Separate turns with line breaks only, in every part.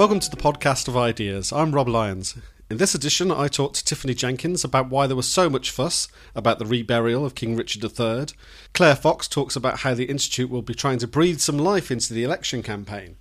Welcome to the podcast of ideas. I'm Rob Lyons. In this edition, I talked to Tiffany Jenkins about why there was so much fuss about the reburial of King Richard III. Claire Fox talks about how the Institute will be trying to breathe some life into the election campaign.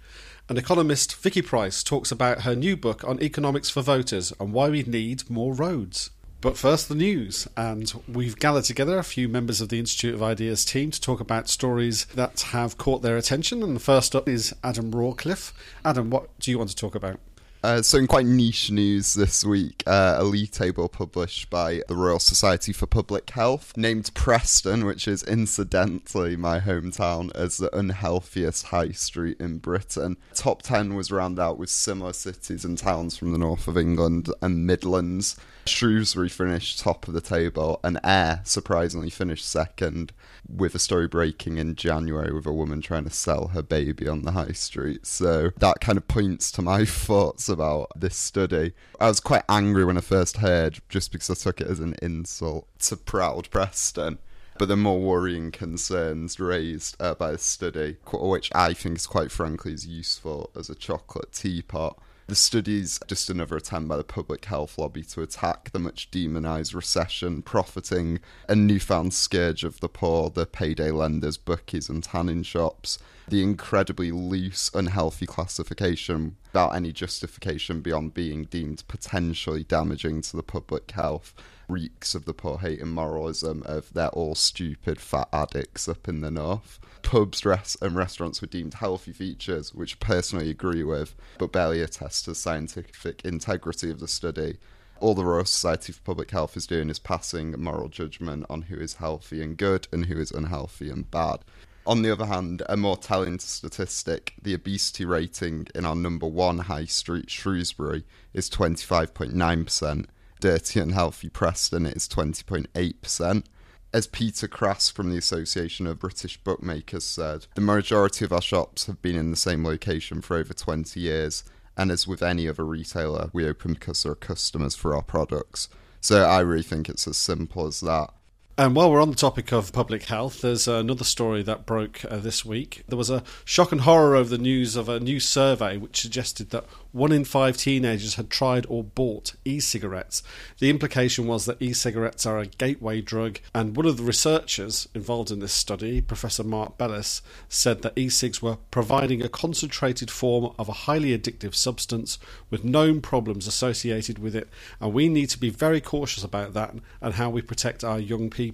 And economist Vicky Pryce talks about her new book on economics for voters and why we need more roads. But first, the news. And we've gathered together a few members of the Institute of Ideas team to talk about stories that have caught their attention. And the first up is Adam Rawcliffe. Adam, what do you want to talk about?
Uh, so, in quite niche news this week, uh, a league table published by the Royal Society for Public Health named Preston, which is incidentally my hometown, as the unhealthiest high street in Britain. Top 10 was round out with similar cities and towns from the north of England and Midlands. Shrewsbury finished top of the table, and Ayr surprisingly finished second, with a story breaking in January with a woman trying to sell her baby on the high street. So that kind of points to my thoughts about this study. I was quite angry when I first heard, just because I took it as an insult to proud Preston but the more worrying concerns raised uh, by the study, which I think is quite frankly is useful as a chocolate teapot, the study's just another attempt by the public health lobby to attack the much demonised recession, profiting a newfound scourge of the poor, the payday lenders, bookies, and tanning shops. The incredibly loose, unhealthy classification without any justification beyond being deemed potentially damaging to the public health reeks of the poor hate and moralism of they're all stupid fat addicts up in the north. Pubs rest, and restaurants were deemed healthy features, which I personally agree with, but barely attest to the scientific integrity of the study. All the Royal Society for Public Health is doing is passing moral judgment on who is healthy and good and who is unhealthy and bad. On the other hand, a more telling statistic the obesity rating in our number one high street, Shrewsbury, is 25.9%. Dirty and Healthy Preston is 20.8%. As Peter Craske from the Association of British Bookmakers said, the majority of our shops have been in the same location for over 20 years, and as with any other retailer, we open because there are customers for our products. So I really think it's as simple as that.
And while we're on the topic of public health, there's another story that broke uh, this week. There was a shock and horror over the news of a new survey which suggested that one in five teenagers had tried or bought e cigarettes. The implication was that e cigarettes are a gateway drug, and one of the researchers involved in this study, Professor Mark Bellis, said that e cigs were providing a concentrated form of a highly addictive substance with known problems associated with it, and we need to be very cautious about that and how we protect our young people.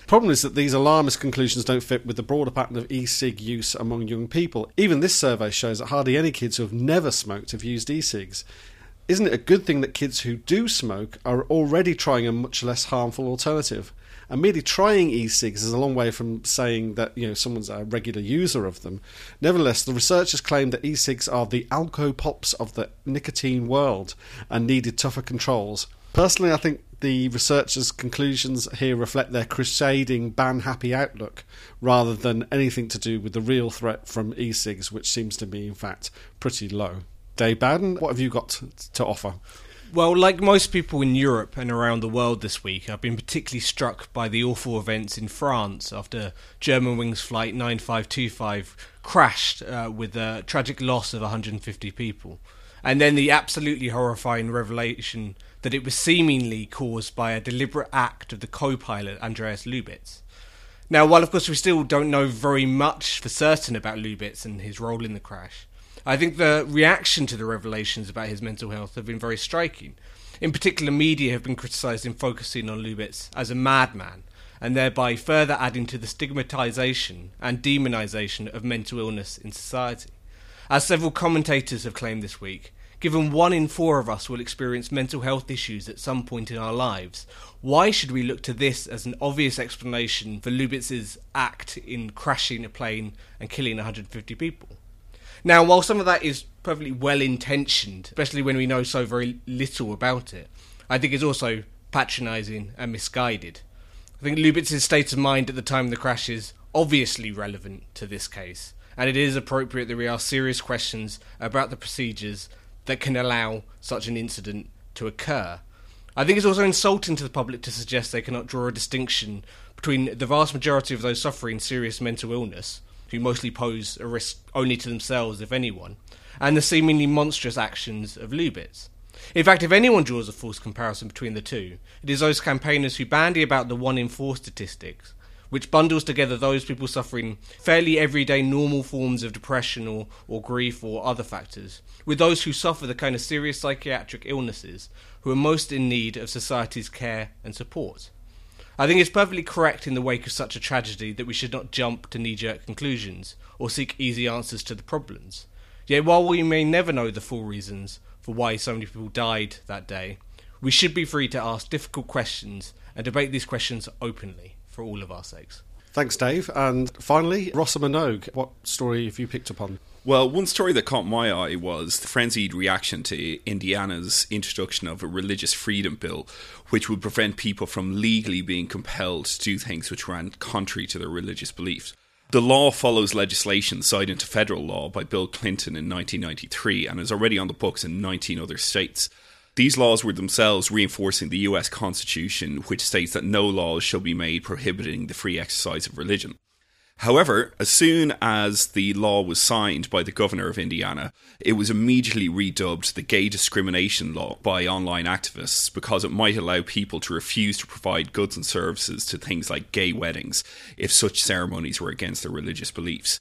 The problem is that these alarmist conclusions don't fit with the broader pattern of e-cig use among young people. Even this survey shows that hardly any kids who have never smoked have used e-cigs. Isn't it a good thing that kids who do smoke are already trying a much less harmful alternative? And merely trying e-cigs is a long way from saying that you know someone's a regular user of them. Nevertheless, the researchers claim that e-cigs are the alco-pops of the nicotine world and needed tougher controls. Personally, I think the researchers' conclusions here reflect their crusading ban happy outlook rather than anything to do with the real threat from e cigs, which seems to be, in fact, pretty low. Dave Bowden, what have you got to offer?
Well, like most people in Europe and around the world this week, I've been particularly struck by the awful events in France after Germanwings Flight 9525 crashed uh, with a tragic loss of 150 people. And then the absolutely horrifying revelation that it was seemingly caused by a deliberate act of the co pilot Andreas Lubitz. Now, while of course we still don't know very much for certain about Lubitz and his role in the crash, I think the reaction to the revelations about his mental health have been very striking. In particular, media have been criticised in focusing on Lubitz as a madman, and thereby further adding to the stigmatisation and demonisation of mental illness in society. As several commentators have claimed this week, Given one in four of us will experience mental health issues at some point in our lives, why should we look to this as an obvious explanation for Lubitz's act in crashing a plane and killing 150 people? Now, while some of that is perfectly well intentioned, especially when we know so very little about it, I think it's also patronising and misguided. I think Lubitz's state of mind at the time of the crash is obviously relevant to this case, and it is appropriate that we ask serious questions about the procedures that can allow such an incident to occur. I think it's also insulting to the public to suggest they cannot draw a distinction between the vast majority of those suffering serious mental illness, who mostly pose a risk only to themselves, if anyone, and the seemingly monstrous actions of Lubitz. In fact, if anyone draws a false comparison between the two, it is those campaigners who bandy about the one in four statistics, which bundles together those people suffering fairly everyday normal forms of depression or, or grief or other factors, with those who suffer the kind of serious psychiatric illnesses who are most in need of society's care and support. I think it's perfectly correct in the wake of such a tragedy that we should not jump to knee jerk conclusions or seek easy answers to the problems. Yet, while we may never know the full reasons for why so many people died that day, we should be free to ask difficult questions and debate these questions openly for all of our sakes.
Thanks, Dave. And finally, Rossa Minogue, what story have you picked up on?
Well, one story that caught my eye was the frenzied reaction to Indiana's introduction of a religious freedom bill, which would prevent people from legally being compelled to do things which ran contrary to their religious beliefs. The law follows legislation signed into federal law by Bill Clinton in 1993 and is already on the books in 19 other states. These laws were themselves reinforcing the US Constitution, which states that no laws shall be made prohibiting the free exercise of religion. However, as soon as the law was signed by the governor of Indiana, it was immediately redubbed the gay discrimination law by online activists because it might allow people to refuse to provide goods and services to things like gay weddings if such ceremonies were against their religious beliefs.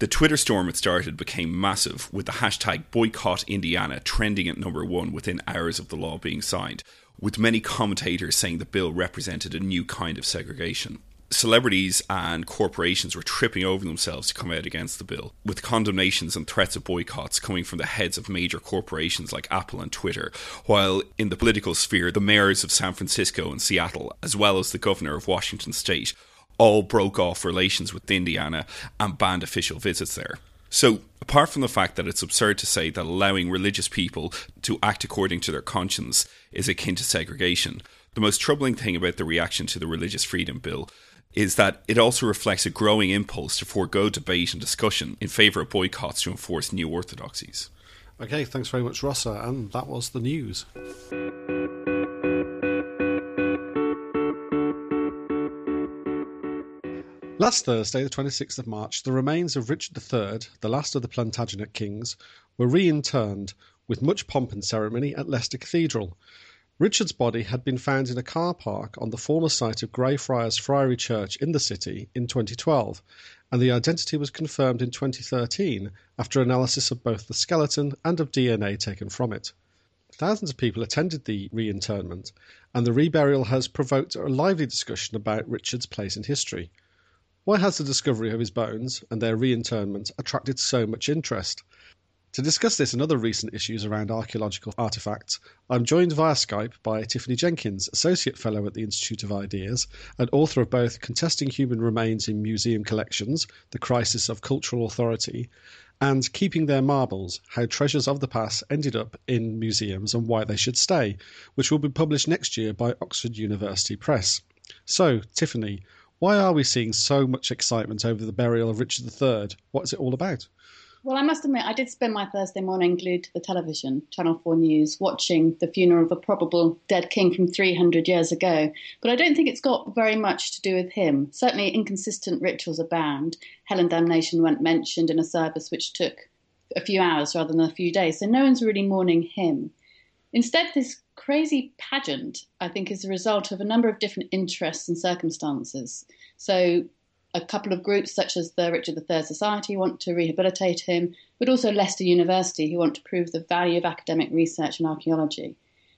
The Twitter storm it started became massive, with the hashtag boycott Indiana trending at number one within hours of the law being signed, with many commentators saying the bill represented a new kind of segregation. Celebrities and corporations were tripping over themselves to come out against the bill, with condemnations and threats of boycotts coming from the heads of major corporations like Apple and Twitter, while in the political sphere, the mayors of San Francisco and Seattle, as well as the governor of Washington state, all broke off relations with Indiana and banned official visits there. So, apart from the fact that it's absurd to say that allowing religious people to act according to their conscience is akin to segregation, the most troubling thing about the reaction to the Religious Freedom Bill is that it also reflects a growing impulse to forego debate and discussion in favour of boycotts to enforce new orthodoxies.
Okay, thanks very much, Rossa, and that was the news. Last Thursday, the 26th of March, the remains of Richard III, the last of the Plantagenet kings, were reinterred with much pomp and ceremony at Leicester Cathedral, Richard's body had been found in a car park on the former site of Greyfriars Friary Church in the city in 2012, and the identity was confirmed in 2013 after analysis of both the skeleton and of DNA taken from it. Thousands of people attended the reinterment, and the reburial has provoked a lively discussion about Richard's place in history. Why has the discovery of his bones and their reinterment attracted so much interest? To discuss this and other recent issues around archaeological artefacts, I'm joined via Skype by Tiffany Jenkins, Associate Fellow at the Institute of Ideas and author of both Contesting Human Remains in Museum Collections The Crisis of Cultural Authority and Keeping Their Marbles How Treasures of the Past Ended Up in Museums and Why They Should Stay, which will be published next year by Oxford University Press. So, Tiffany, why are we seeing so much excitement over the burial of Richard III? What is it all about?
Well, I must admit, I did spend my Thursday morning glued to the television, Channel 4 News, watching the funeral of a probable dead king from 300 years ago. But I don't think it's got very much to do with him. Certainly, inconsistent rituals abound. Hell and damnation weren't mentioned in a service which took a few hours rather than a few days. So no one's really mourning him. Instead, this crazy pageant, I think, is a result of a number of different interests and circumstances. So a couple of groups, such as the Richard III Society, want to rehabilitate him, but also Leicester University, who want to prove the value of academic research and archaeology.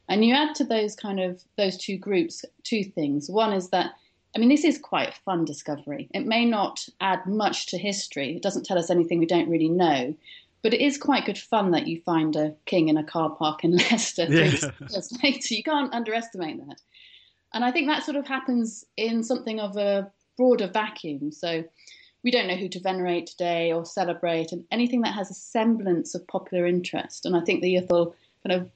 And you add to those kind of those two groups two things. One is that I mean, this is quite a fun discovery. It may not add much to history. It doesn't tell us anything we don't really know, but it is quite good fun that you find a king in a car park in Leicester yeah. years later. You can't underestimate that. And I think that sort of happens in something of a broader vacuum. So we don't know who to venerate today or celebrate, and anything that has a semblance of popular interest. And I think the Youthful kind of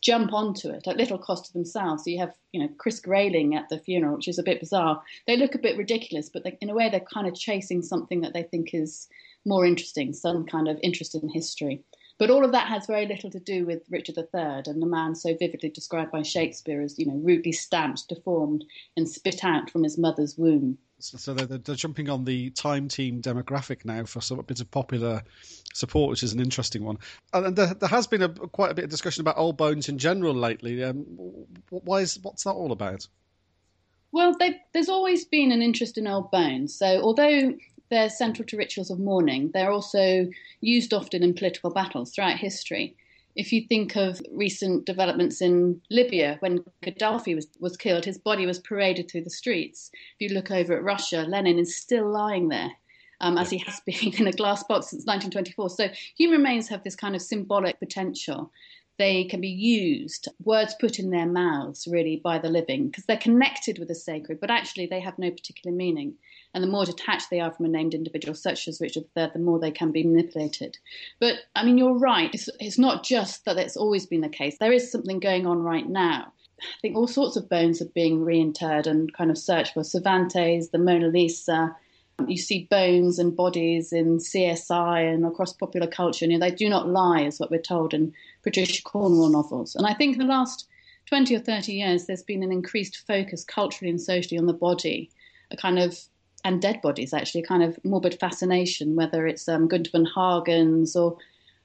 jump onto it at little cost to themselves. So you have, you know, Chris Grayling at the funeral, which is a bit bizarre. They look a bit ridiculous, but they, in a way, they're kind of chasing something that they think is more interesting, some kind of interest in history. But all of that has very little to do with Richard III and the man so vividly described by Shakespeare as, you know, rudely stamped, deformed, and spit out from his mother's womb.
So they're, they're, jumping on the time team demographic now for some bit of popular support, which is an interesting one. And there, there has been a, quite a bit of discussion about old bones in general lately. Um, why is what's that all about?
Well, there's always been an interest in old bones. So although they're central to rituals of mourning. They're also used often in political battles throughout history. If you think of recent developments in Libya, when Gaddafi was, was killed, his body was paraded through the streets. If you look over at Russia, Lenin is still lying there. Um, as he has been in a glass box since 1924. So human remains have this kind of symbolic potential. They can be used, words put in their mouths, really, by the living, because they're connected with the sacred, but actually they have no particular meaning. And the more detached they are from a named individual, such as Richard III, the more they can be manipulated. But I mean, you're right. It's, it's not just that it's always been the case. There is something going on right now. I think all sorts of bones are being reinterred and kind of searched for. Cervantes, the Mona Lisa. You see bones and bodies in CSI and across popular culture. You know, they do not lie, is what we're told in Patricia Cornwell novels. And I think in the last 20 or 30 years, there's been an increased focus culturally and socially on the body, a kind of and dead bodies actually, a kind of morbid fascination, whether it's um, von Hagens or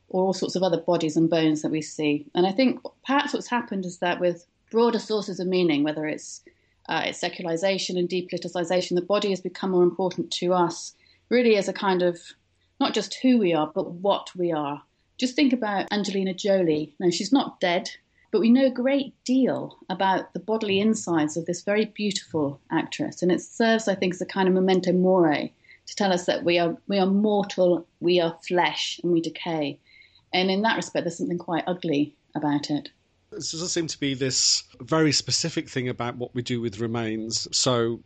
or all sorts of other bodies and bones that we see. And I think perhaps what's happened is that with broader sources of meaning, whether it's uh, it's secularization and depoliticization, the body has become more important to us, really as a kind of not just who we are, but what we are. Just think about Angelina Jolie. Now, she's not dead. But we know a great deal about the bodily insides of this very beautiful actress, and it serves, I think, as a kind of memento mori to tell us that we are we are mortal, we are flesh, and we decay. And in that respect, there's something quite ugly about it.
There does seem to be this very specific thing about what we do with remains. So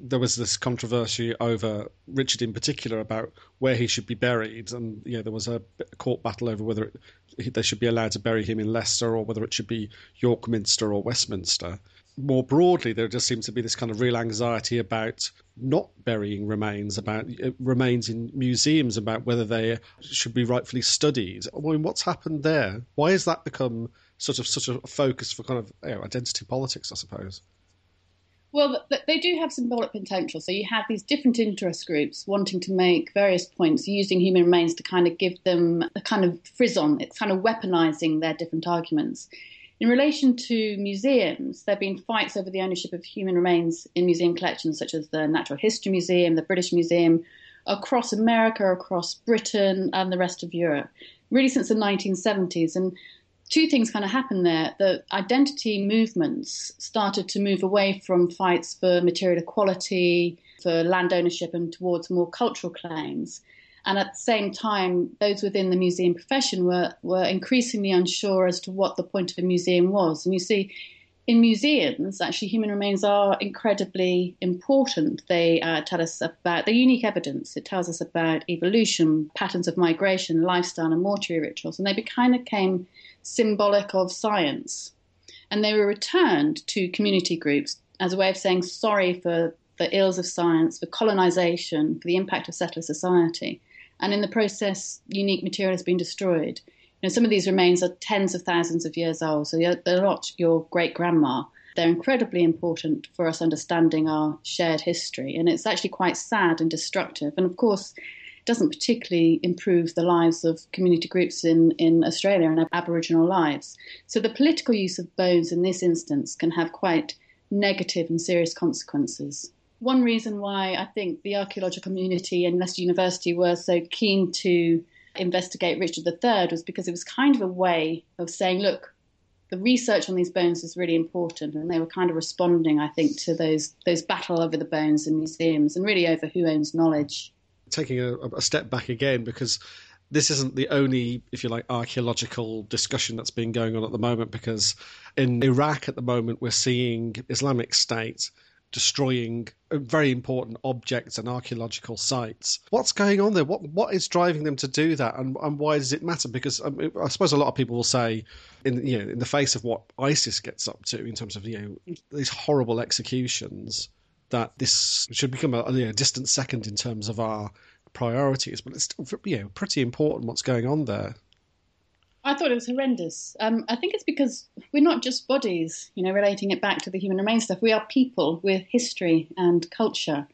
there was this controversy over Richard in particular about where he should be buried, and you know, there was a court battle over whether it, they should be allowed to bury him in Leicester or whether it should be York Minster or Westminster. More broadly, there just seems to be this kind of real anxiety about not burying remains, about uh, remains in museums, about whether they should be rightfully studied. I mean, what's happened there? Why has that become sort of such a focus for kind of you know, identity politics? I suppose.
Well, they do have symbolic potential. So you have these different interest groups wanting to make various points, using human remains to kind of give them a kind of frisson. It's kind of weaponizing their different arguments. In relation to museums, there have been fights over the ownership of human remains in museum collections, such as the Natural History Museum, the British Museum, across America, across Britain, and the rest of Europe, really since the 1970s. And two things kind of happened there. The identity movements started to move away from fights for material equality, for land ownership, and towards more cultural claims. And at the same time, those within the museum profession were, were increasingly unsure as to what the point of a museum was. And you see, in museums, actually, human remains are incredibly important. They uh, tell us about the unique evidence. It tells us about evolution, patterns of migration, lifestyle, and mortuary rituals. And they kind of came symbolic of science. And they were returned to community groups as a way of saying sorry for the ills of science, for colonization, for the impact of settler society. And in the process, unique material has been destroyed. You know, some of these remains are tens of thousands of years old, so they're not your great grandma. They're incredibly important for us understanding our shared history, and it's actually quite sad and destructive. And of course, doesn't particularly improve the lives of community groups in, in Australia and Aboriginal lives. So the political use of bones in this instance can have quite negative and serious consequences. One reason why I think the archaeological community and Leicester University were so keen to investigate Richard III was because it was kind of a way of saying, look, the research on these bones is really important, and they were kind of responding, I think, to those those battle over the bones in museums and really over who owns knowledge
taking a, a step back again because this isn't the only, if you like, archaeological discussion that's been going on at the moment. Because in Iraq at the moment, we're seeing Islamic State destroying very important objects and archaeological sites. What's going on there? What what is driving them to do that, and, and why does it matter? Because um, I, mean, I suppose a lot of people will say, in you know, in the face of what ISIS gets up to in terms of you know these horrible executions, that this should become a, you know, distant second in terms of our priorities. But it's you know pretty important what's going on there.
I thought it was horrendous. Um, I think it's because we're not just bodies, you know, relating it back to the human remains stuff. We are people with history and culture.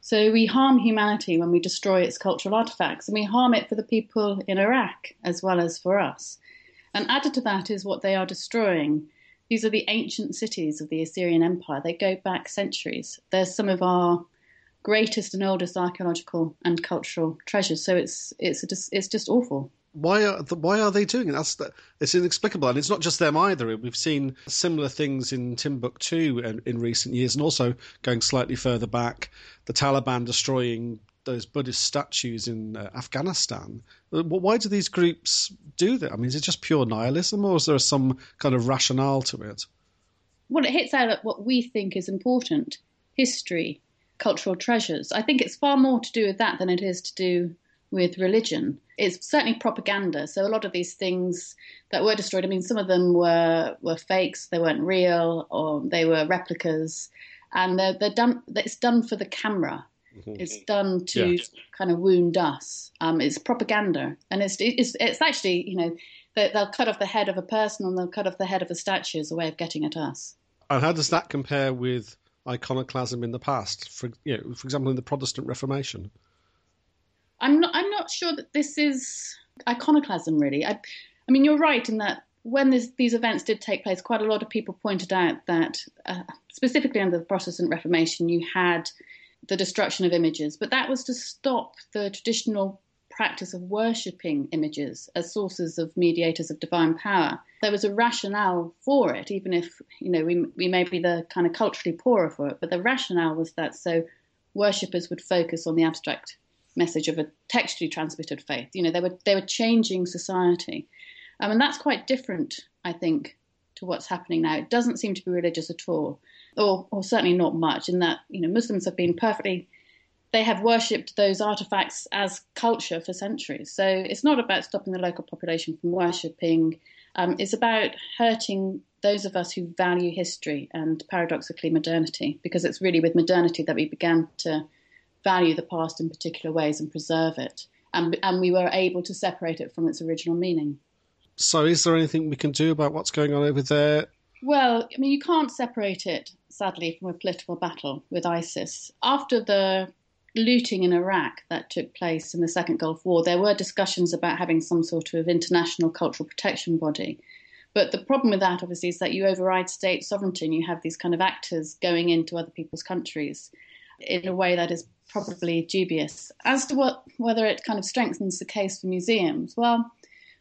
So we harm humanity when we destroy its cultural artifacts, and we harm it for the people in Iraq as well as for us. And added to that is what they are destroying. These are the ancient cities of the Assyrian Empire. They go back centuries. They're some of our greatest and oldest archaeological and cultural treasures. So it's it's it's just awful
why are why are they doing it? That's it's inexplicable, and it's not just them either. We've seen similar things in Timbuktu in, in recent years, and also going slightly further back, the Taliban destroying those Buddhist statues in uh, Afghanistan. Uh, why do these groups do that? I mean, is it just pure nihilism, or is there some kind of rationale to it?
Well, it hits out at what we think is important: history, cultural treasures. I think it's far more to do with that than it is to do with religion. It's certainly propaganda. So a lot of these things that were destroyed, I mean, some of them were were fakes. They weren't real, or they were replicas, and they're they're done. It's done for the camera. Mm-hmm. It's done to yeah. kind of wound us. Um, it's propaganda, and it's it's it's actually you know they'll cut off the head of a person and they'll cut off the head of a statue as a way of getting at us.
And how does that compare with iconoclasm in the past? For you know, for example, in the Protestant Reformation.
I'm not. I'm not sure that this is iconoclasm. Really, I, I mean, you're right in that when this, these events did take place, quite a lot of people pointed out that, uh, specifically under the Protestant Reformation, you had the destruction of images, but that was to stop the traditional practice of worshipping images as sources of mediators of divine power. There was a rationale for it, even if you know we we may be the kind of culturally poorer for it, but the rationale was that so worshippers would focus on the abstract message of a textually transmitted faith. You know, they were they were changing society, um, and that's quite different, I think, to what's happening now. It doesn't seem to be religious at all, or or certainly not much. In that, you know, Muslims have been perfectly they have worshipped those artifacts as culture for centuries. So it's not about stopping the local population from worshipping. Um, it's about hurting those of us who value history and paradoxically modernity, because it's really with modernity that we began to value the past in particular ways and preserve it. And, and we were able to separate it from its original meaning.
So, is there anything we can do about what's going on over there?
Well, I mean, you can't separate it, sadly, from a political battle with ISIS. After the looting in Iraq that took place in the Second Gulf War, there were discussions about having some sort of international cultural protection body. But the problem with that, obviously, is that you override state sovereignty and you have these kind of actors going into other people's countries in a way that is probably dubious. As to what whether it kind of strengthens the case for museums, well,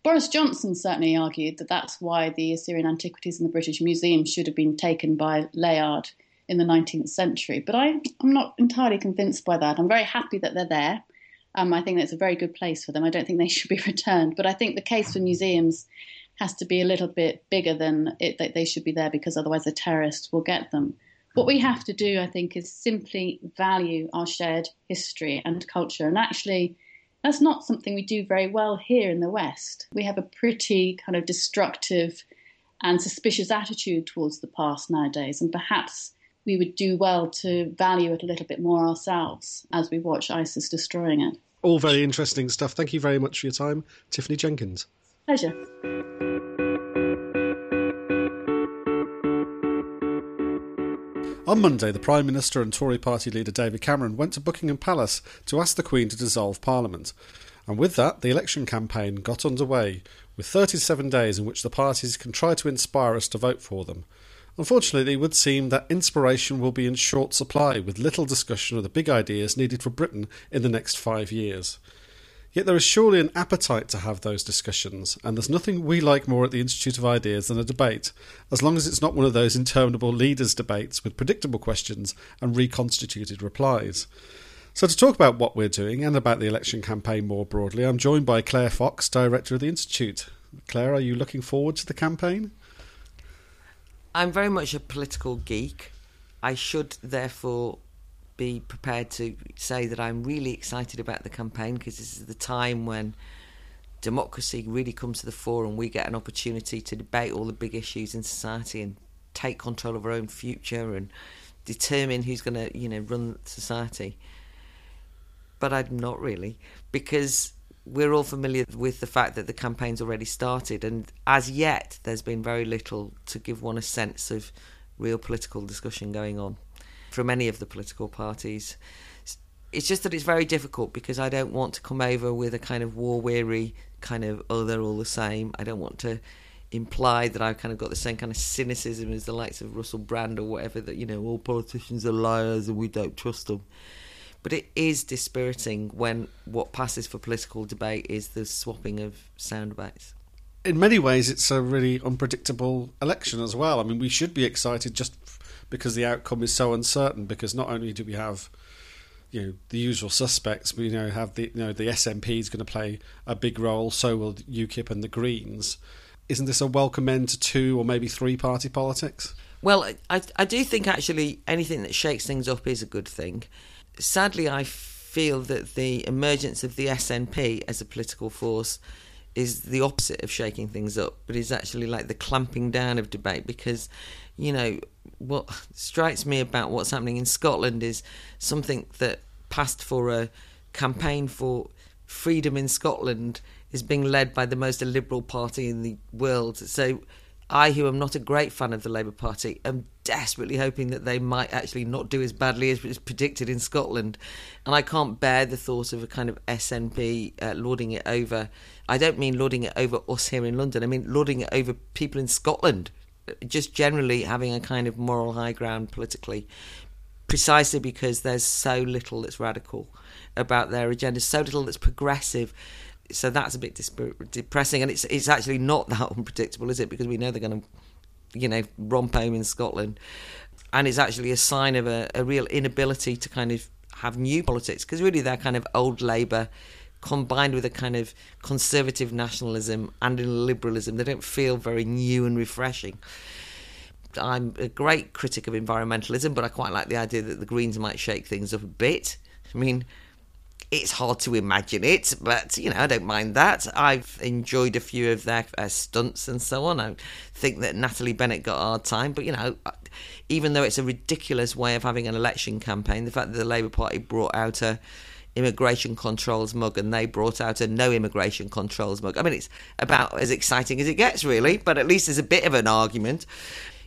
Boris Johnson certainly argued that that's why the Assyrian antiquities in the British Museum should have been taken by Layard in the 19th century. But I, am not entirely convinced by that. I'm very happy that they're there. Um, I think that's a very good place for them. I don't think they should be returned. But I think the case for museums has to be a little bit bigger than it, that they should be there because otherwise the terrorists will get them. What we have to do, I think, is simply value our shared history and culture. And actually, that's not something we do very well here in the West. We have a pretty kind of destructive and suspicious attitude towards the past nowadays. And perhaps we would do well to value it a little bit more ourselves as we watch ISIS destroying it.
All very interesting stuff. Thank you very much for your time, Tiffany Jenkins.
Pleasure.
On Monday, the Prime Minister and Tory party leader David Cameron went to Buckingham Palace to ask the Queen to dissolve Parliament. And with that, the election campaign got underway, with 37 days in which the parties can try to inspire us to vote for them. Unfortunately, it would seem that inspiration will be in short supply, with little discussion of the big ideas needed for Britain in the next five years. Yet there is surely an appetite to have those discussions, and there's nothing we like more at the Institute of Ideas than a debate, as long as it's not one of those interminable leaders' debates with predictable questions and reconstituted replies. So, to talk about what we're doing and about the election campaign more broadly, I'm joined by Claire Fox, Director of the Institute. Claire, are you looking forward to the campaign?
I'm very much a political geek. I should therefore be prepared to say that I'm really excited about the campaign because this is the time when democracy really comes to the fore and we get an opportunity to debate all the big issues in society and take control of our own future and determine who's going to, you know, run society. But I'm not really because we're all familiar with the fact that the campaign's already started, and as yet, there's been very little to give one a sense of real political discussion going on from any of the political parties. It's just that it's very difficult because I don't want to come over with a kind of war weary kind of, oh, they're all the same. I don't want to imply that I've kind of got the same kind of cynicism as the likes of Russell Brand or whatever, that, you know, all politicians are liars and we don't trust them. But it is dispiriting when what passes for political debate is the swapping of sound bites.
In many ways, it's a really unpredictable election as well. I mean, we should be excited just because the outcome is so uncertain. Because not only do we have, you know, the usual suspects, we you know have the you know the SNP is going to play a big role. So will UKIP and the Greens. Isn't this a welcome end to two or maybe three party politics?
Well, I I do think actually anything that shakes things up is a good thing sadly, I feel that the emergence of the SNP as a political force is the opposite of shaking things up, but is actually like the clamping down of debate because, you know, what strikes me about what's happening in Scotland is something that passed for a campaign for freedom in Scotland is being led by the most liberal party in the world. So I, who am not a great fan of the Labour Party, am desperately hoping that they might actually not do as badly as was predicted in Scotland. And I can't bear the thought of a kind of SNP uh, lording it over. I don't mean lording it over us here in London, I mean lording it over people in Scotland. Just generally having a kind of moral high ground politically, precisely because there's so little that's radical about their agenda, so little that's progressive so that's a bit depressing, and it's it's actually not that unpredictable, is it? Because we know they're going to, you know, romp home in Scotland, and it's actually a sign of a, a real inability to kind of have new politics because really they're kind of old Labour combined with a kind of conservative nationalism and in liberalism. They don't feel very new and refreshing. I'm a great critic of environmentalism, but I quite like the idea that the Greens might shake things up a bit. I mean, it's hard to imagine it, but you know, I don't mind that. I've enjoyed a few of their uh, stunts and so on. I think that Natalie Bennett got a hard time, but you know, uh, even though it's a ridiculous way of having an election campaign, the fact that the Labour Party brought out a immigration controls mug and they brought out a no immigration controls mug. I mean, it's about as exciting as it gets, really, but at least there's a bit of an argument.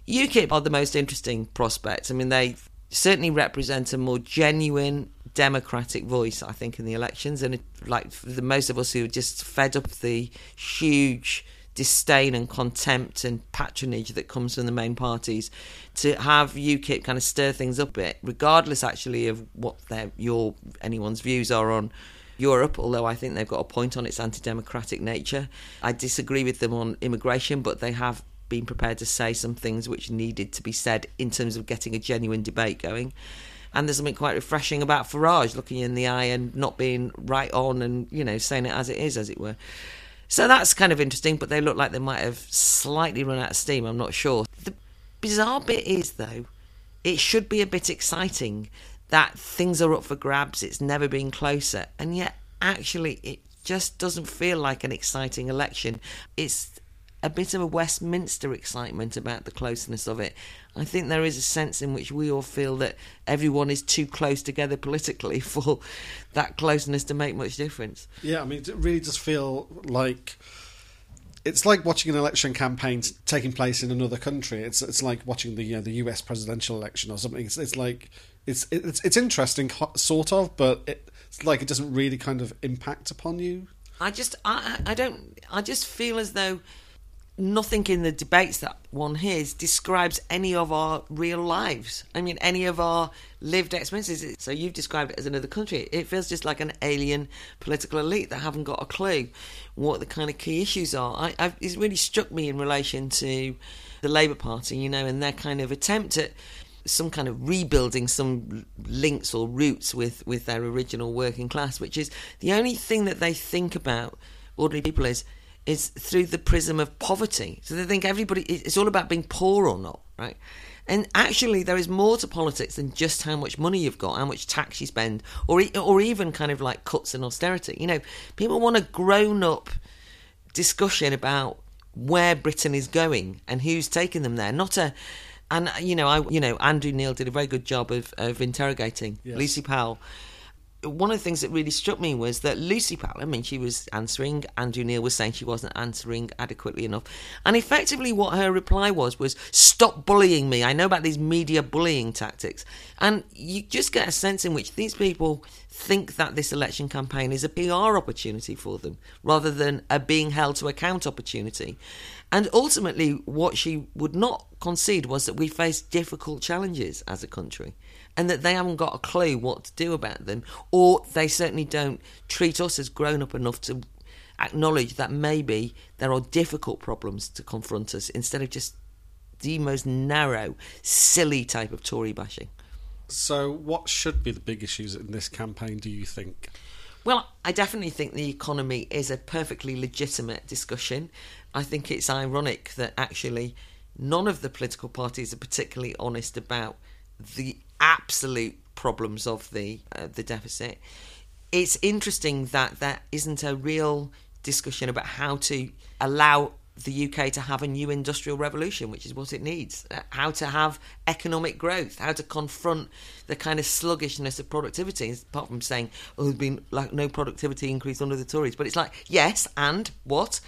UKIP are the most interesting prospects. I mean, they certainly represent a more genuine democratic voice, I think, in the elections. And it, like the most of us who are just fed up the huge disdain and contempt and patronage that comes from the main parties, to have UKIP kind of stir things up a bit, regardless actually of what their your anyone's views are on. Europe, although I think they've got a point on its anti democratic nature. I disagree with them on immigration, but they have been prepared to say some things which needed to be said in terms of getting a genuine debate going. And there's something quite refreshing about Farage looking in the eye and not being right on and, you know, saying it as it is, as it were. So that's kind of interesting, but they look like they might have slightly run out of steam, I'm not sure. The bizarre bit is, though, it should be a bit exciting that things are up for grabs, it's never been closer, and yet actually it just doesn't feel like an exciting election. It's a bit of a Westminster excitement about the closeness of it. I think there is a sense in which we all feel that everyone is too close together politically for that closeness to make much difference.
Yeah, I mean, it really does feel like it's like watching an election campaign taking place in another country. It's it's like watching the uh, the U.S. presidential election or something. It's, it's like it's it's it's interesting, sort of, but it, it's like it doesn't really kind of impact upon you.
I just I I don't I just feel as though nothing in the debates that one hears describes any of our real lives. I mean, any of our lived experiences. So you've described it as another country. It feels just like an alien political elite that haven't got a clue what the kind of key issues are. I, I've, it's really struck me in relation to the Labour Party, you know, and their kind of attempt at some kind of rebuilding some links or roots with, with their original working class, which is the only thing that they think about ordinary people is is through the prism of poverty. So they think everybody, it's all about being poor or not, right? And actually, there is more to politics than just how much money you've got, how much tax you spend, or or even kind of like cuts and austerity. You know, people want a grown up discussion about where Britain is going and who's taking them there, not a. And you know, I you know Andrew Neil did a very good job of of interrogating
Yes.
Lucy Powell one of the things that really struck me was that Lucy Powell, I mean, she was answering. Andrew Neil was saying she wasn't answering adequately enough. And effectively, what her reply was, was stop bullying me. I know about these media bullying tactics. And you just get a sense in which these people think that this election campaign is a PR opportunity for them rather than a being held to account opportunity. And ultimately, what she would not concede was that we face difficult challenges as a country and that they haven't got a clue what to do about them, or they certainly don't treat us as grown up enough to acknowledge that maybe there are difficult problems to confront us instead of just the most narrow, silly type of Tory bashing.
So, what should be the big issues in this campaign, do you think?
Well, I definitely think the economy is a perfectly legitimate discussion. I think it's ironic that actually none of the political parties are particularly honest about the absolute problems of the uh, the deficit. It's interesting that there isn't a real discussion about how to allow the UK to have a new industrial revolution, which is what it needs. Uh, How to have economic growth, how to confront the kind of sluggishness of productivity, apart from saying, oh, there's been like no productivity increase under the Tories. But it's like, yes, and what?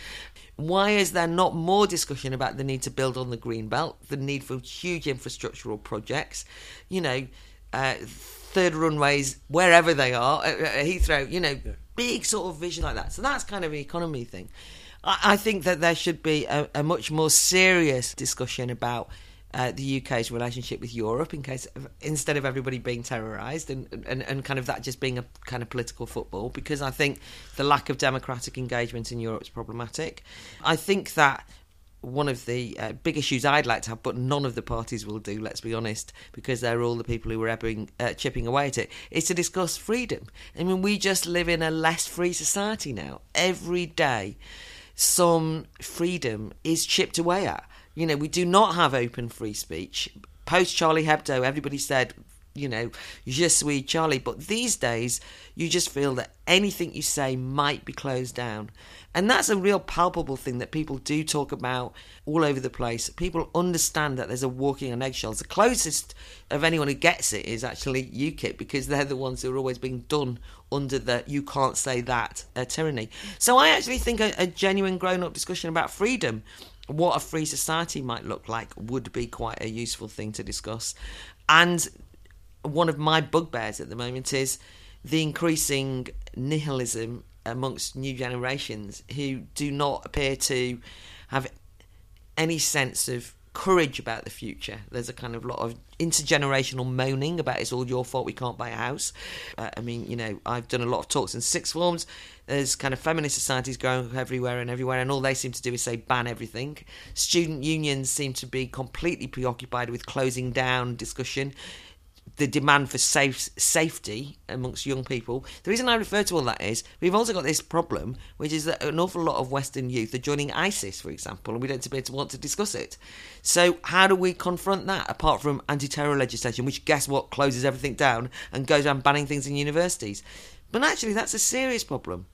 Why is there not more discussion about the need to build on the green belt, the need for huge infrastructural projects? You know, uh, third runways wherever they are, at Heathrow. You know, big sort of vision like that. So that's kind of an economy thing. I, I think that there should be a, a much more serious discussion about. Uh, the UK's relationship with Europe, in case instead of everybody being terrorised and, and and kind of that just being a kind of political football, because I think the lack of democratic engagement in Europe is problematic. I think that one of the uh, big issues I'd like to have, but none of the parties will do, let's be honest, because they're all the people who are ebbing, uh, chipping away at it, is to discuss freedom. I mean, we just live in a less free society now. Every day, some freedom is chipped away at. You know, we do not have open free speech. Post Charlie Hebdo, everybody said, you know, je suis Charlie. But these days, you just feel that anything you say might be closed down. And that's a real palpable thing that people do talk about all over the place. People understand that there's a walking on eggshells. The closest of anyone who gets it is actually UKIP because they're the ones who are always being done under the you can't say that uh, tyranny. So I actually think a, a genuine grown up discussion about freedom what a free society might look like would be quite a useful thing to discuss. And one of my bugbears at the moment is the increasing nihilism amongst new generations who do not appear to have any sense of courage about the future. There's a kind of lot of intergenerational moaning about it's all your fault we can't buy a house. Uh, I mean, you know, I've done a lot of talks in sixth forms. There's kind of feminist societies growing everywhere and everywhere, and all they seem to do is say ban everything. Student unions seem to be completely preoccupied with closing down discussion the demand for safe safety amongst young people. The reason I refer to all that is we've also got this problem, which is that an awful lot of Western youth are joining ISIS, for example, and we don't appear to want to discuss it. So how do we confront that apart from anti-terror legislation, which guess what closes everything down and goes around banning things in universities? But actually, that's a serious problem.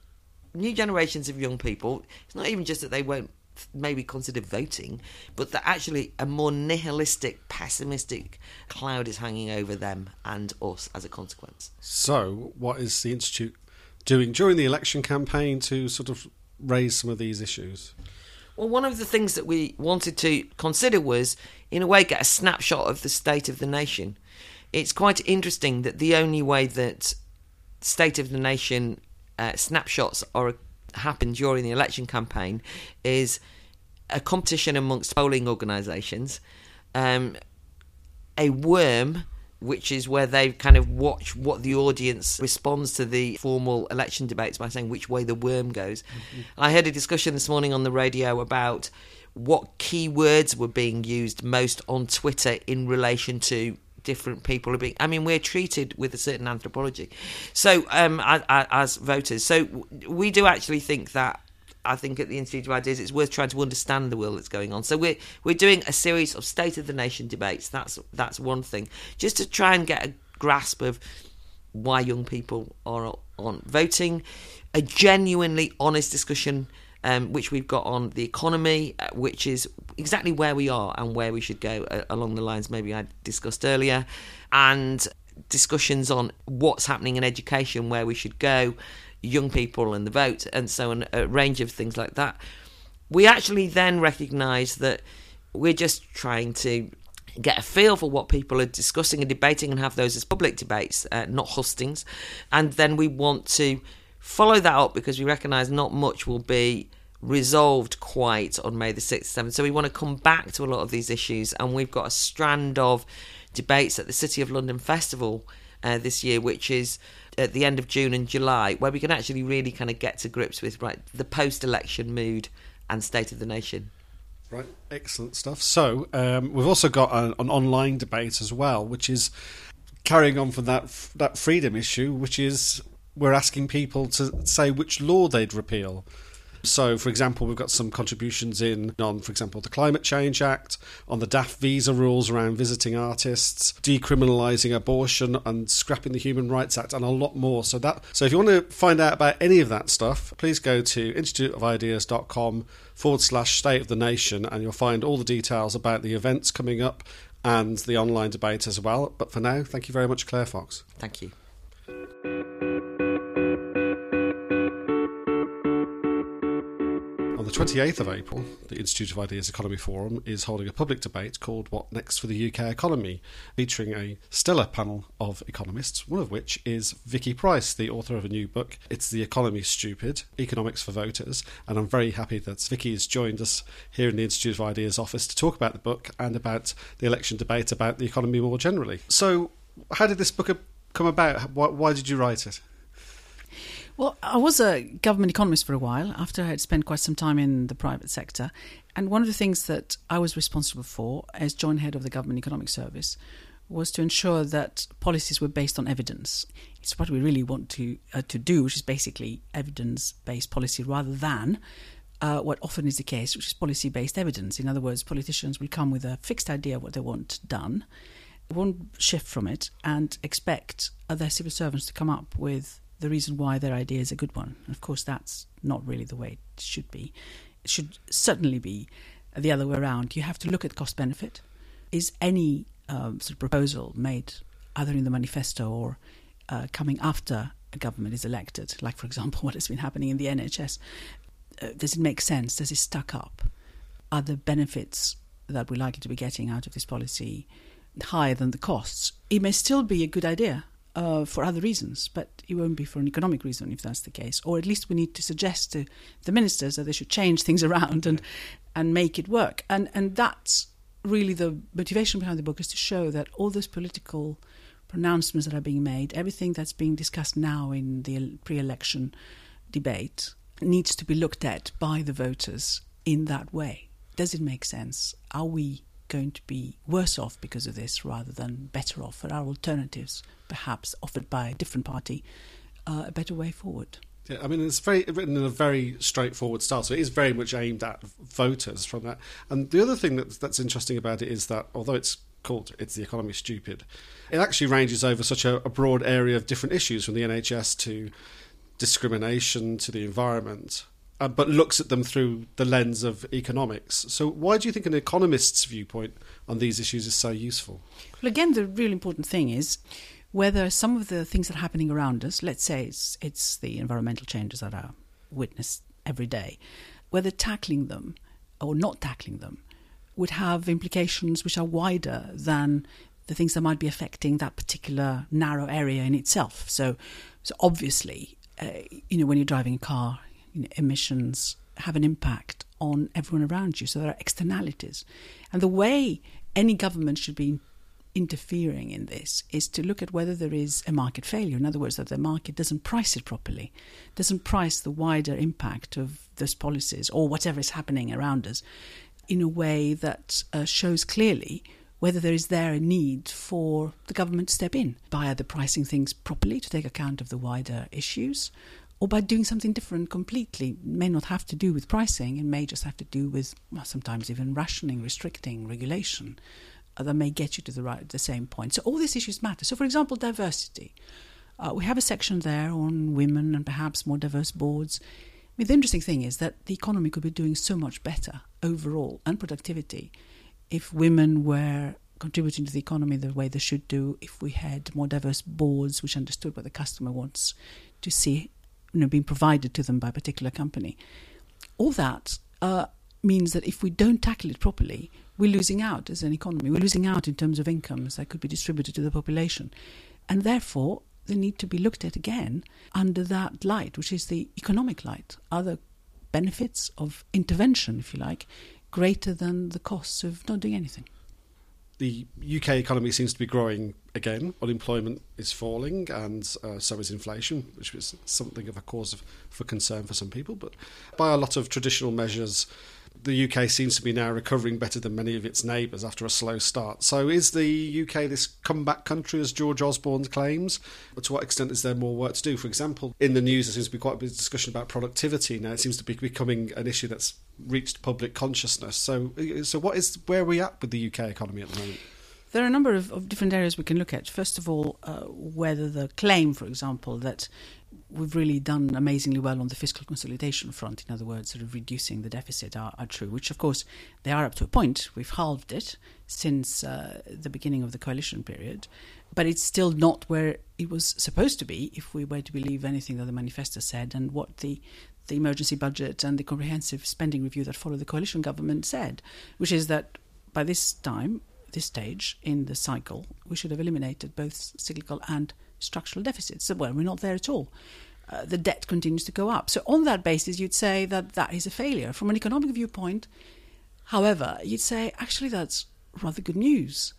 New generations of young people. It's not even just that they won't maybe consider voting, but that actually a more nihilistic, pessimistic cloud is hanging over them and us as a consequence.
So, what is the Institute doing during the election campaign to sort of raise some of these issues?
Well, one of the things that we wanted to consider was, in a way, get a snapshot of the state of the nation. It's quite interesting that the only way that state of the nation uh, snapshots are happen during the election campaign is a competition amongst polling organisations, um, a worm, which is where they kind of watch what the audience responds to the formal election debates by saying which way the worm goes. I heard a discussion this morning on the radio about what keywords were being used most on Twitter in relation to different people are being i mean we're treated with a certain anthropology so um as, as voters so we do actually think that I think at the Institute of Ideas, it's worth trying to understand the world that's going on. So we're we're doing a series of state of the nation debates. That's that's one thing, just to try and get a grasp of why young people are on voting, a genuinely honest discussion. Um, which we've got on the economy, uh, which is exactly where we are and where we should go uh, along the lines maybe I discussed earlier, and discussions on what's happening in education, where we should go, young people and the vote, and so on, a range of things like that. We actually then recognise that we're just trying to get a feel for what people are discussing and debating and have those as public debates, uh, not hustings. And then we want to follow that up because we recognise not much will be resolved quite on May the 6th, 7th. So we want to come back to a lot of these issues, and we've got a strand of debates at the City of London Festival uh, this year, which is at the end of June and July, where we can actually really kind of get to grips with right the post-election mood and state of the nation.
Right, excellent stuff. So um, we've also got an, an, online debate as well, which is carrying on from that that freedom issue, which is we're asking people to say which law they'd repeal. So, for example, we've got some contributions in on, for example, the Climate Change Act, on the DAF visa rules around visiting artists, decriminalising abortion, and scrapping the Human Rights Act, and a lot more. So that, so if you want to find out about any of that stuff, please go to instituteofideas.com forward slash state of the nation, and you'll find all the details about the events coming up and the online debate as well. But for now, thank you very much, Claire Fox.
Thank you.
The 28th of April, the Institute of Ideas Economy Forum is holding a public debate called What Next for the UK Economy, featuring a stellar panel of economists, one of which is Vicky Pryce, the author of a new book. It's The Economy Stupid Economics for Voters. And I'm very happy that Vicky has joined us here in the Institute of Ideas office to talk about the book and about the election debate about the economy more generally. So, how did this book come about? Why, why did you write it?
Well, I was a government economist for a while after I had spent quite some time in the private sector. And one of the things that I was responsible for as joint head of the Government Economic Service was to ensure that policies were based on evidence. It's what we really want to uh, to do, which is basically evidence-based policy rather than uh, what often is the case, which is policy-based evidence. In other words, politicians will come with a fixed idea of what they want done, won't shift from it, and expect other civil servants to come up with the reason why their idea is a good one. Of course, that's not really the way it should be. It should certainly be the other way around. You have to look at cost benefit. Is any um, sort of proposal made either in the manifesto or uh, coming after a government is elected, like for example what has been happening in the NHS, uh, does it make sense? Does it stack up? Are the benefits that we're likely to be getting out of this policy higher than the costs? It may still be a good idea uh, for other reasons, but it won't be for an economic reason if that's the case. Or at least we need to suggest to the ministers that they should change things around and and make it work. And and that's really the motivation behind the book is to show that all those political pronouncements that are being made, everything that's being discussed now in the pre-election debate, needs to be looked at by the voters in that way. Does it make sense? Are we going to be worse off because of this rather than better off? Are our alternatives, perhaps offered by a different party, uh, a better way forward?
Yeah, I mean, it's very written in a very straightforward style, so it is very much aimed at voters from that. And the other thing that's, that's interesting about it is that although it's called "It's the Economy Stupid," it actually ranges over such a, a broad area of different issues, from the NHS to discrimination to the environment uh, but looks at them through the lens of economics. So, why do you think an economist's viewpoint on these issues is so useful?
Well, again, the real important thing is whether some of the things that are happening around us, let's say it's, it's the environmental changes that are witnessed every day, whether tackling them or not tackling them would have implications which are wider than the things that might be affecting that particular narrow area in itself. So, so obviously, uh, you know, when you're driving a car, you know, emissions have an impact on everyone around you. So there are externalities. And the way any government should be interfering in this is to look at whether there is a market failure. In other words, that the market doesn't price it properly, doesn't price the wider impact of those policies or whatever is happening around us in a way that uh, shows clearly whether there is there a need for the government to step in by either pricing things properly to take account of the wider issues or by doing something different completely. It may not have to do with pricing, it may just have to do with well, sometimes even rationing, restricting, regulation uh, that may get you to the right the same point. So all these issues matter. So, for example, diversity. Uh, we have a section there on women and perhaps more diverse boards. I mean, the interesting thing is that the economy could be doing so much better overall and productivity if women were contributing to the economy the way they should do, if we had more diverse boards which understood what the customer wants to see you know, being provided to them by a particular company. All that uh, means that if we don't tackle it properly, we're losing out as an economy. We're losing out in terms of incomes that could be distributed to the population. And therefore, they need to be looked at again under that light, which is the economic light. The benefits of intervention, if you like, greater than the costs of not doing anything?
The UK economy seems to be growing again. Unemployment is falling, and uh, so is inflation, which is something of a cause of, for concern for some people. But by a lot of traditional measures, the UK seems to be now recovering better than many of its neighbours after a slow start. So, is the UK this comeback country, as George Osborne claims? But to what extent is there more work to do? For example, in the news, there seems to be quite a bit of discussion about productivity now. It seems to be becoming an issue that's reached public consciousness. So, so what is where are we at with the UK economy at the moment?
There are a number of, of different areas we can look at. First of all, uh, whether the claim, for example, that we've really done amazingly well on the fiscal consolidation front, in other words, sort of reducing the deficit, are, are true, which of course they are up to a point. We've halved it since uh, the beginning of the coalition period, but it's still not where it was supposed to be if we were to believe anything that the manifesto said and what the the emergency budget and the comprehensive spending review that followed the coalition government said, which is that by this time, this stage in the cycle, we should have eliminated both cyclical and structural deficits. So, well, we're not there at all. Uh, the debt continues to go up. So, on that basis, you'd say that that is a failure. From an economic viewpoint, however, you'd say actually that's rather good news.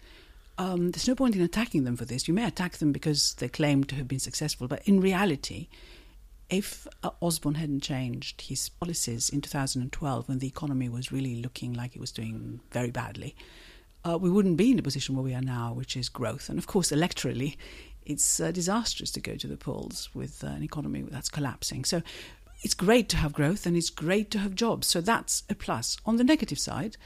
Um, there's no point in attacking them for this. You may attack them because they claim to have been successful, but in reality, if uh, Osborne hadn't changed his policies in 2012 when the economy was really looking like it was doing very badly, uh, we wouldn't be in the position where we are now, which is growth. And of course, electorally, it's uh, disastrous to go to the polls with uh, an economy that's collapsing. So it's great to have growth and it's great to have jobs. So that's a plus. On the negative side,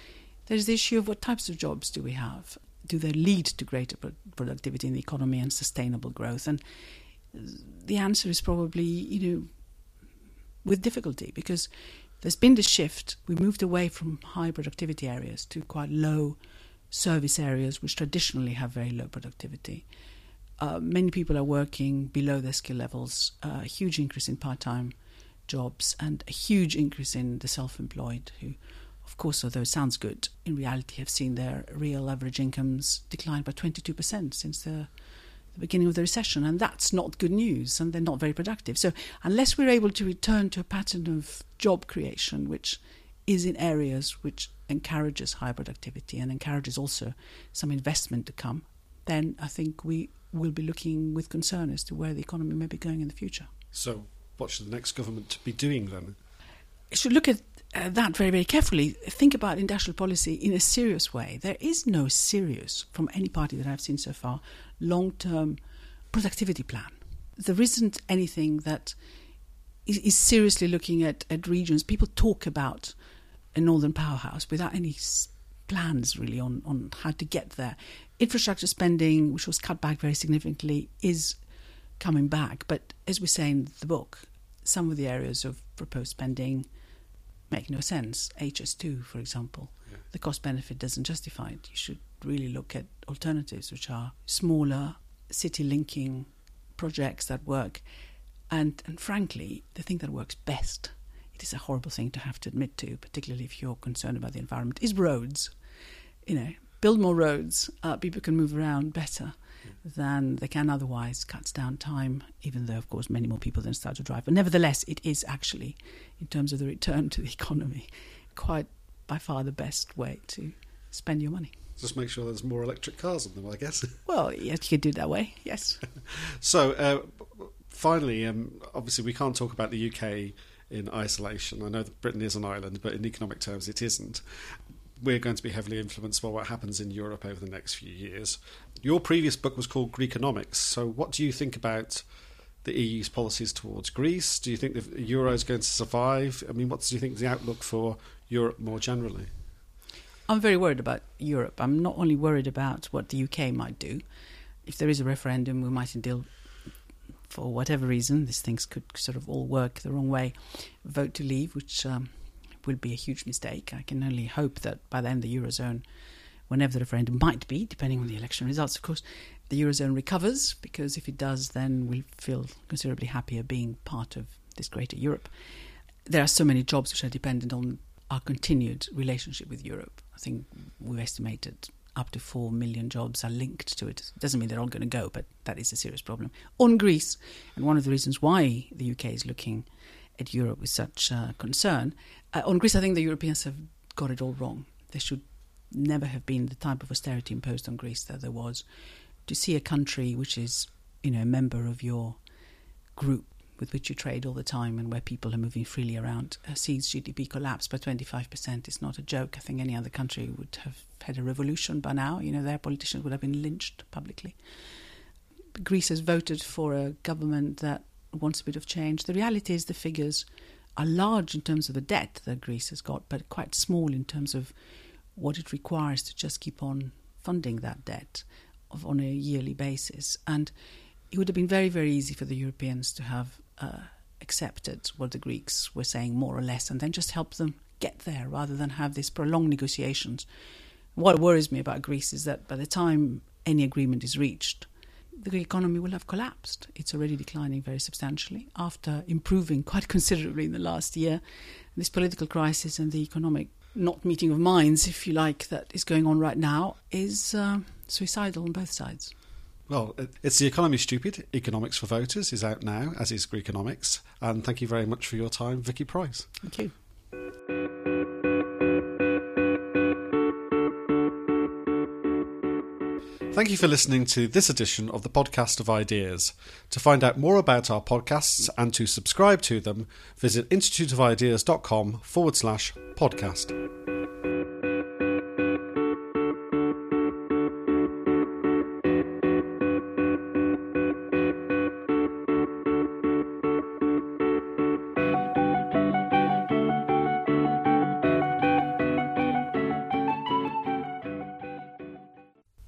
there's the issue of what types of jobs do we have? Do they lead to greater productivity in the economy and sustainable growth? And the answer is probably, you know, with difficulty because there's been this shift. We moved away from high productivity areas to quite low service areas which traditionally have very low productivity. Uh, many people are working below their skill levels, uh, a huge increase in part time jobs, and a huge increase in the self employed, who, of course, although it sounds good, in reality have seen their real average incomes decline by 22% since the, the beginning of the recession. And that's not good news, and they're not very productive. So, unless we're able to return to a pattern of job creation, which is in areas which encourages high productivity and encourages also some investment to come, then I think we will be looking with concern as to where the economy may be going in the future.
So, what should the next government be doing then?
It should look at uh, that very, very carefully. Think about industrial policy in a serious way. There is no serious, from any party that I've seen so far, long term productivity plan. There isn't anything that is, is seriously looking at, at regions. People talk about a northern powerhouse without any plans really on, on how to get there. Infrastructure spending, which was cut back very significantly, is coming back. But as we say in the book, some of the areas of proposed spending make no sense. HS2, for example, yeah. the cost benefit doesn't justify it. You should really look at alternatives, which are smaller, city linking projects that work. And, and frankly, the thing that works best it is a horrible thing to have to admit to, particularly if you're concerned about the environment, is roads. You know, build more roads, uh, people can move around better than they can otherwise. Cuts down time, even though, of course, many more people then start to drive. But nevertheless, it is actually, in terms of the return to the economy, quite by far the best way to spend your money.
Just make sure there's more electric cars on them, I guess.
Well, yes, you could do it that way, yes.
so, uh, finally, um, obviously, we can't talk about the UK in isolation. I know that Britain is an island, but in economic terms, it isn't. We're going to be heavily influenced by what happens in Europe over the next few years. Your previous book was called Greekonomics. So, what do you think about the EU's policies towards Greece? Do you think the euro is going to survive? I mean, what do you think is the outlook for Europe more generally?
I'm very worried about Europe. I'm not only worried about what the UK might do. If there is a referendum, we might deal for whatever reason, these things could sort of all work the wrong way, vote to leave, which um, will be a huge mistake. I can only hope that by the then the Eurozone, whenever the referendum might be, depending on the election results, of course, the Eurozone recovers, because if it does, then we'll feel considerably happier being part of this greater Europe. There are so many jobs which are dependent on our continued relationship with Europe. I think we've estimated up to 4 million jobs are linked to it. Doesn't mean they're all going to go, but that is a serious problem. On Greece, and one of the reasons why the UK is looking at Europe with such uh, concern, uh, on Greece, I think the Europeans have got it all wrong. There should never have been the type of austerity imposed on Greece that there was. To see a country which is, you know, a member of your group with which you trade all the time and where people are moving freely around uh, sees GDP collapse by 25% It's not a joke. I think any other country would have had a revolution by now. You know, their politicians would have been lynched publicly. Greece has voted for a government that wants a bit of change. The reality is the figures are large in terms of the debt that Greece has got, but quite small in terms of what it requires to just keep on funding that debt of, on a yearly basis. And it would have been very, very easy for the Europeans to have uh, accepted what the Greeks were saying, more or less, and then just help them get there rather than have these prolonged negotiations. What worries me about Greece is that by the time any agreement is reached, the economy will have collapsed. It's already declining very substantially after improving quite considerably in the last year. This political crisis and the economic not meeting of minds, if you like, that is going on right now is uh, suicidal on both sides.
Well, it's The Economy Stupid, Economics for Voters, is out now, as is Greekonomics. And thank you very much for your time, Vicky Pryce.
Thank you.
Thank you for listening to this edition of the Podcast of Ideas. To find out more about our podcasts and to subscribe to them, visit instituteofideas.com forward slash podcast.